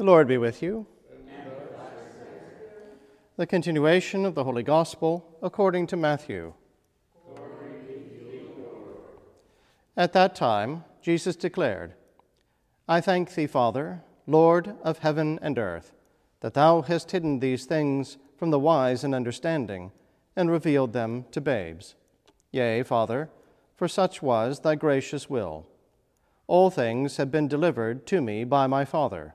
The Lord be with you. The continuation of the Holy Gospel according to Matthew. At that time, Jesus declared, I thank thee, Father, Lord of heaven and earth, that thou hast hidden these things from the wise and understanding, and revealed them to babes. Yea, Father, for such was thy gracious will. All things have been delivered to me by my Father,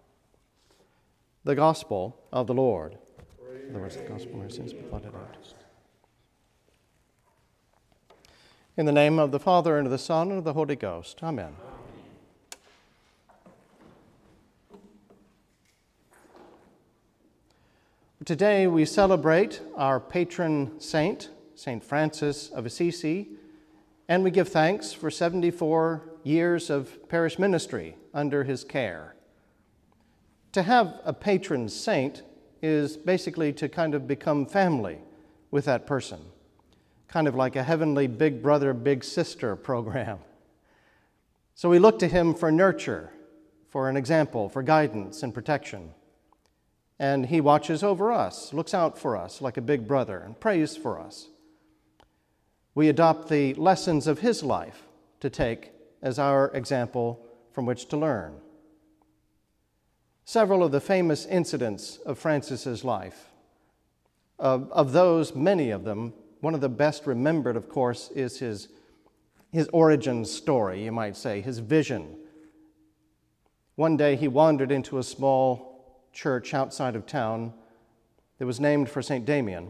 The Gospel of the Lord. The words of the Gospel are since blotted out. In the name of the Father, and of the Son, and of the Holy Ghost. Amen. Today we celebrate our patron saint, St. Francis of Assisi, and we give thanks for 74 years of parish ministry under his care. To have a patron saint is basically to kind of become family with that person, kind of like a heavenly big brother, big sister program. So we look to him for nurture, for an example, for guidance and protection. And he watches over us, looks out for us like a big brother, and prays for us. We adopt the lessons of his life to take as our example from which to learn. Several of the famous incidents of Francis's life, of, of those, many of them, one of the best remembered, of course, is his, his origin story, you might say, his vision. One day he wandered into a small church outside of town that was named for St. Damian,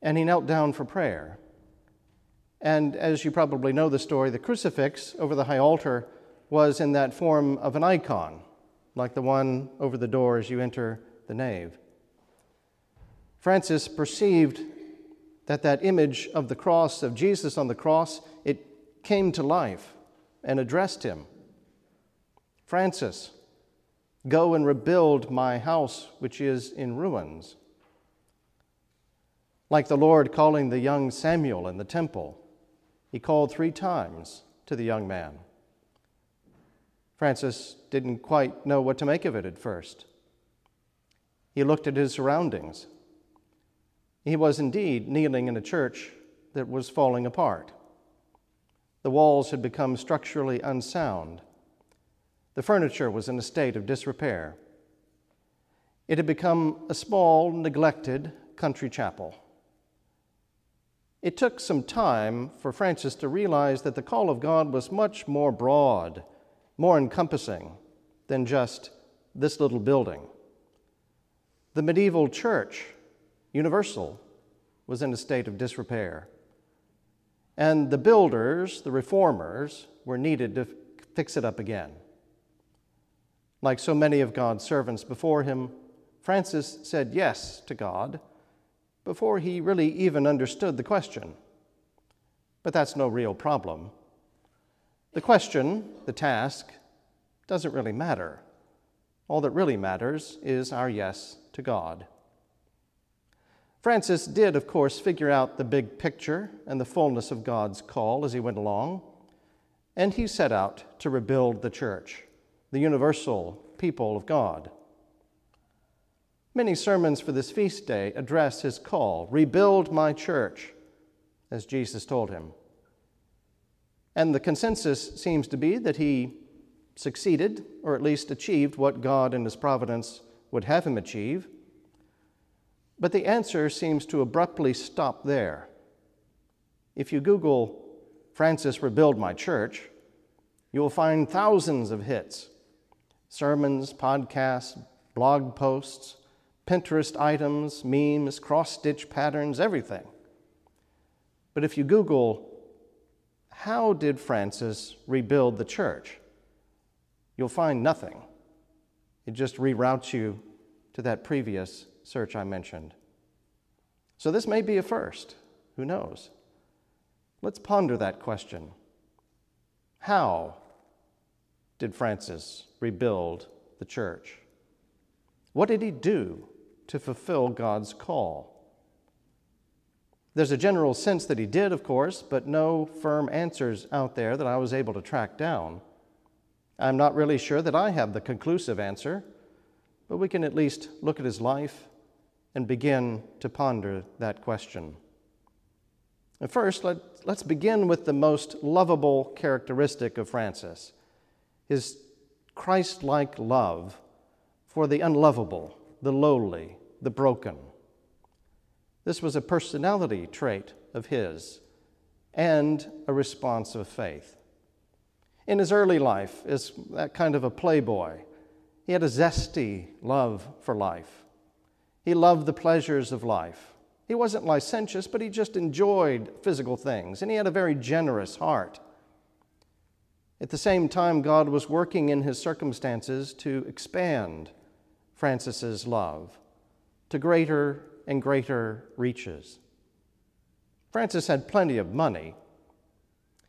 and he knelt down for prayer. And as you probably know the story, the crucifix over the high altar was in that form of an icon, like the one over the door as you enter the nave. Francis perceived that that image of the cross, of Jesus on the cross, it came to life and addressed him. Francis, go and rebuild my house which is in ruins. Like the Lord calling the young Samuel in the temple, he called three times to the young man. Francis didn't quite know what to make of it at first. He looked at his surroundings. He was indeed kneeling in a church that was falling apart. The walls had become structurally unsound. The furniture was in a state of disrepair. It had become a small, neglected country chapel. It took some time for Francis to realize that the call of God was much more broad, more encompassing than just this little building. The medieval church, universal, was in a state of disrepair. And the builders, the reformers, were needed to fix it up again. Like so many of God's servants before him, Francis said yes to God before he really even understood the question. But that's no real problem. The question, the task, doesn't really matter. All that really matters is our yes to God. Francis did, of course, figure out the big picture and the fullness of God's call as he went along, and he set out to rebuild the church, the universal people of God. Many sermons for this feast day address his call rebuild my church, as Jesus told him. And the consensus seems to be that he succeeded, or at least achieved, what God in his providence would have him achieve. But the answer seems to abruptly stop there. If you Google Francis Rebuild My Church, you will find thousands of hits sermons, podcasts, blog posts, Pinterest items, memes, cross stitch patterns, everything. But if you Google, how did Francis rebuild the church? You'll find nothing. It just reroutes you to that previous search I mentioned. So this may be a first. Who knows? Let's ponder that question. How did Francis rebuild the church? What did he do to fulfill God's call? There's a general sense that he did, of course, but no firm answers out there that I was able to track down. I'm not really sure that I have the conclusive answer, but we can at least look at his life and begin to ponder that question. And first, let, us begin with the most lovable characteristic of Francis his Christ like love for the unlovable, the lowly, the broken. This was a personality trait of his and a response of faith. In his early life, as that kind of a playboy, he had a zesty love for life. He loved the pleasures of life. He wasn't licentious, but he just enjoyed physical things, and he had a very generous heart. At the same time, God was working in his circumstances to expand Francis's love to greater and greater reaches. Francis had plenty of money.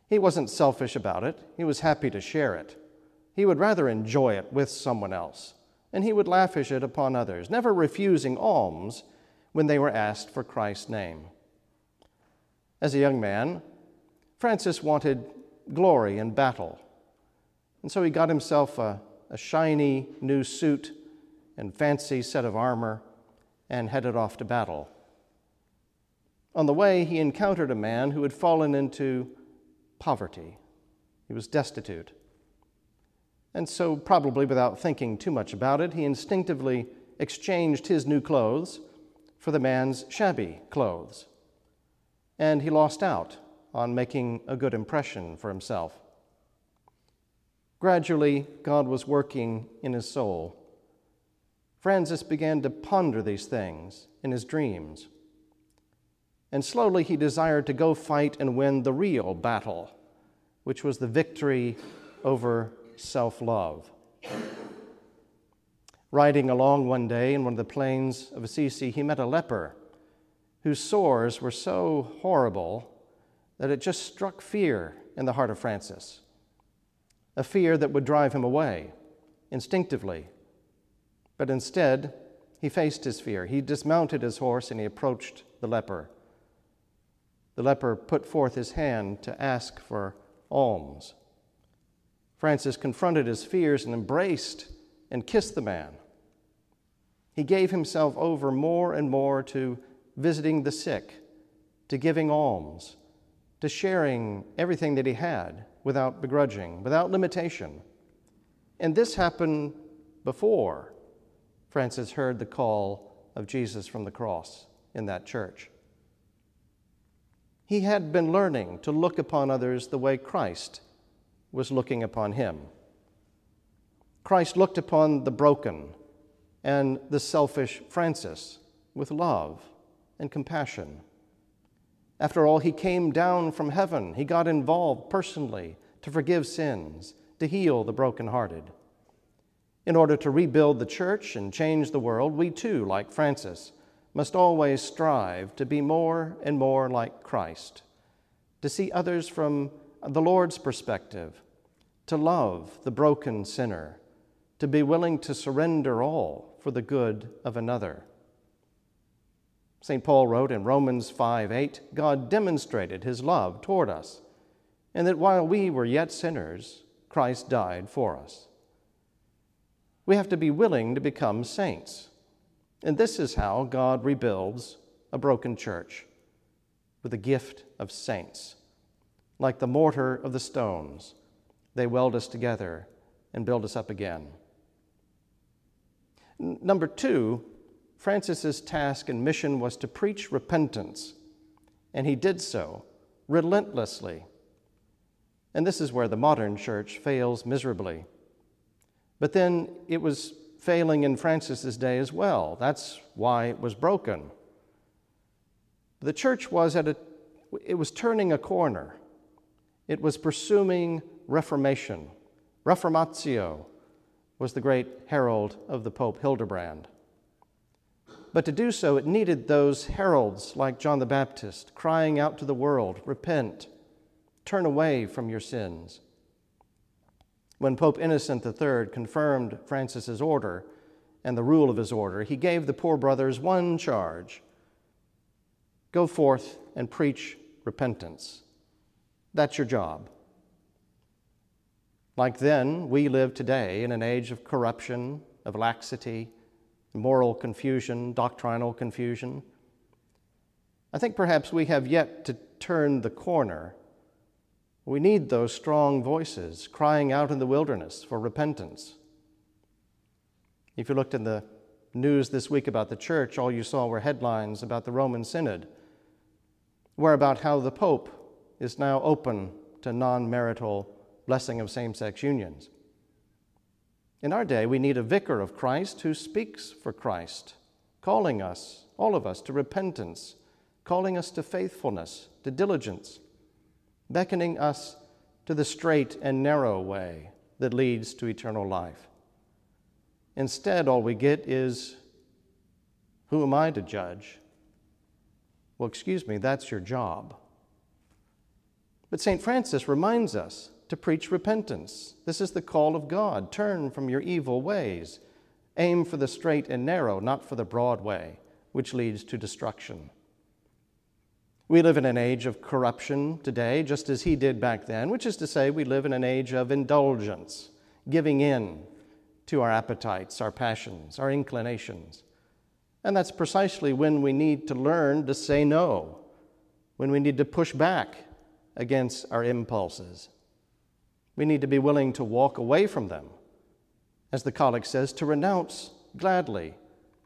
He wasn't selfish about it, he was happy to share it. He would rather enjoy it with someone else, and he would lavish it upon others, never refusing alms when they were asked for Christ's name. As a young man, Francis wanted glory in battle. And so he got himself a, a shiny new suit and fancy set of armor and headed off to battle. On the way, he encountered a man who had fallen into poverty. He was destitute. And so, probably without thinking too much about it, he instinctively exchanged his new clothes for the man's shabby clothes. And he lost out on making a good impression for himself. Gradually, God was working in his soul. Francis began to ponder these things in his dreams. And slowly he desired to go fight and win the real battle, which was the victory over self love. Riding along one day in one of the plains of Assisi, he met a leper whose sores were so horrible that it just struck fear in the heart of Francis a fear that would drive him away instinctively. But instead, he faced his fear. He dismounted his horse and he approached the leper. The leper put forth his hand to ask for alms. Francis confronted his fears and embraced and kissed the man. He gave himself over more and more to visiting the sick, to giving alms, to sharing everything that he had without begrudging, without limitation. And this happened before Francis heard the call of Jesus from the cross in that church. He had been learning to look upon others the way Christ was looking upon him. Christ looked upon the broken and the selfish Francis with love and compassion. After all, he came down from heaven. He got involved personally to forgive sins, to heal the brokenhearted. In order to rebuild the church and change the world, we too, like Francis, must always strive to be more and more like Christ, to see others from the Lord's perspective, to love the broken sinner, to be willing to surrender all for the good of another. St. Paul wrote in Romans 5 8, God demonstrated his love toward us, and that while we were yet sinners, Christ died for us. We have to be willing to become saints. And this is how God rebuilds a broken church with the gift of saints. Like the mortar of the stones, they weld us together and build us up again. Number two, Francis's task and mission was to preach repentance, and he did so relentlessly. And this is where the modern church fails miserably. But then it was failing in Francis's day as well. That's why it was broken. The church was at a it was turning a corner. It was pursuing reformation. Reformatio was the great herald of the Pope Hildebrand. But to do so, it needed those heralds like John the Baptist crying out to the world Repent, turn away from your sins. When Pope Innocent III confirmed Francis's order and the rule of his order, he gave the poor brothers one charge go forth and preach repentance. That's your job. Like then, we live today in an age of corruption, of laxity, moral confusion, doctrinal confusion. I think perhaps we have yet to turn the corner. We need those strong voices crying out in the wilderness for repentance. If you looked in the news this week about the church, all you saw were headlines about the Roman Synod, where about how the Pope is now open to non marital blessing of same sex unions. In our day, we need a vicar of Christ who speaks for Christ, calling us, all of us, to repentance, calling us to faithfulness, to diligence, beckoning us to the straight and narrow way that leads to eternal life. Instead, all we get is, Who am I to judge? Well, excuse me, that's your job. But St. Francis reminds us to preach repentance. This is the call of God. Turn from your evil ways. Aim for the straight and narrow, not for the broad way, which leads to destruction. We live in an age of corruption today, just as he did back then, which is to say, we live in an age of indulgence, giving in to our appetites, our passions, our inclinations. And that's precisely when we need to learn to say no, when we need to push back against our impulses. We need to be willing to walk away from them. As the Collect says, to renounce gladly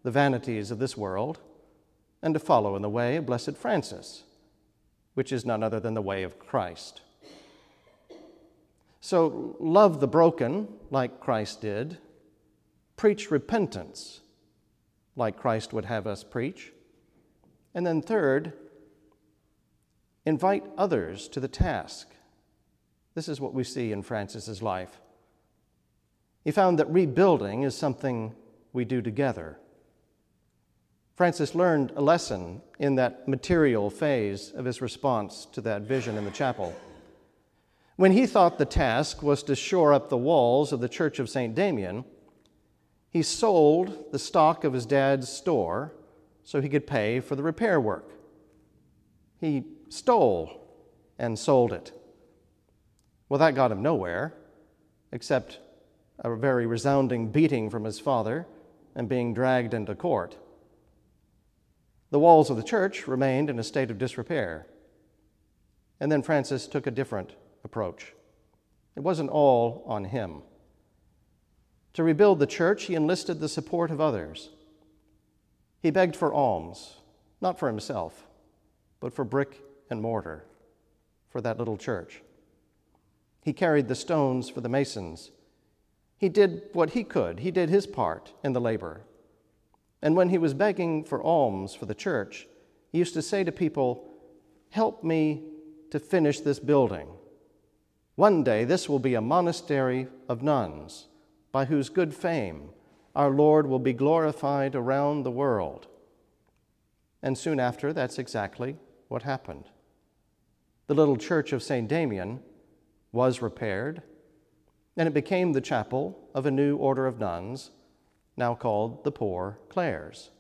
the vanities of this world and to follow in the way of Blessed Francis, which is none other than the way of Christ. So, love the broken like Christ did, preach repentance like Christ would have us preach, and then, third, invite others to the task this is what we see in Francis's life. He found that rebuilding is something we do together. Francis learned a lesson in that material phase of his response to that vision in the chapel. When he thought the task was to shore up the walls of the Church of St. Damian, he sold the stock of his dad's store so he could pay for the repair work. He stole and sold it. Well, that got him nowhere, except a very resounding beating from his father and being dragged into court. The walls of the church remained in a state of disrepair. And then Francis took a different approach. It wasn't all on him. To rebuild the church, he enlisted the support of others. He begged for alms, not for himself, but for brick and mortar, for that little church. He carried the stones for the masons. He did what he could, he did his part in the labor. And when he was begging for alms for the church, he used to say to people, Help me to finish this building. One day this will be a monastery of nuns, by whose good fame our Lord will be glorified around the world. And soon after, that's exactly what happened. The little church of St. Damian was repaired, and it became the chapel of a new order of nuns, now called the Poor Clares,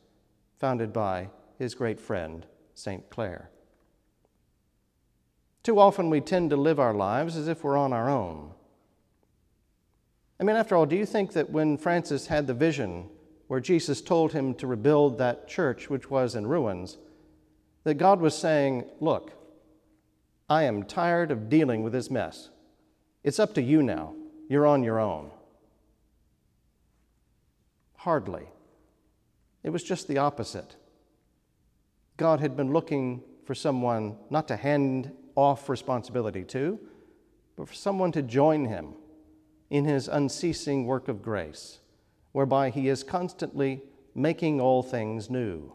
founded by his great friend, St. Clare. Too often we tend to live our lives as if we're on our own. I mean, after all, do you think that when Francis had the vision where Jesus told him to rebuild that church which was in ruins, that God was saying, Look, I am tired of dealing with this mess. It's up to you now. You're on your own. Hardly. It was just the opposite. God had been looking for someone not to hand off responsibility to, but for someone to join him in his unceasing work of grace, whereby he is constantly making all things new.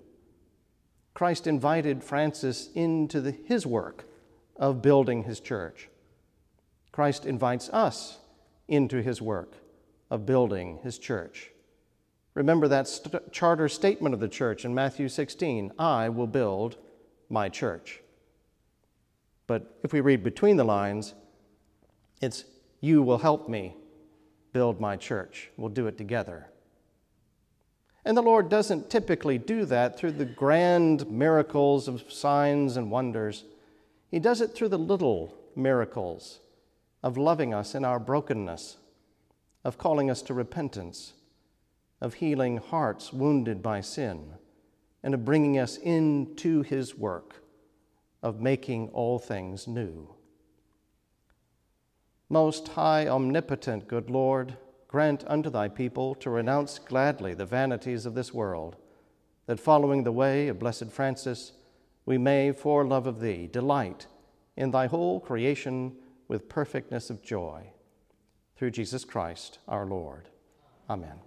Christ invited Francis into the, his work of building his church. Christ invites us into his work of building his church. Remember that st- charter statement of the church in Matthew 16 I will build my church. But if we read between the lines, it's you will help me build my church. We'll do it together. And the Lord doesn't typically do that through the grand miracles of signs and wonders. He does it through the little miracles of loving us in our brokenness, of calling us to repentance, of healing hearts wounded by sin, and of bringing us into His work of making all things new. Most high, omnipotent, good Lord, grant unto thy people to renounce gladly the vanities of this world, that following the way of blessed Francis, we may, for love of thee, delight in thy whole creation with perfectness of joy. Through Jesus Christ our Lord. Amen.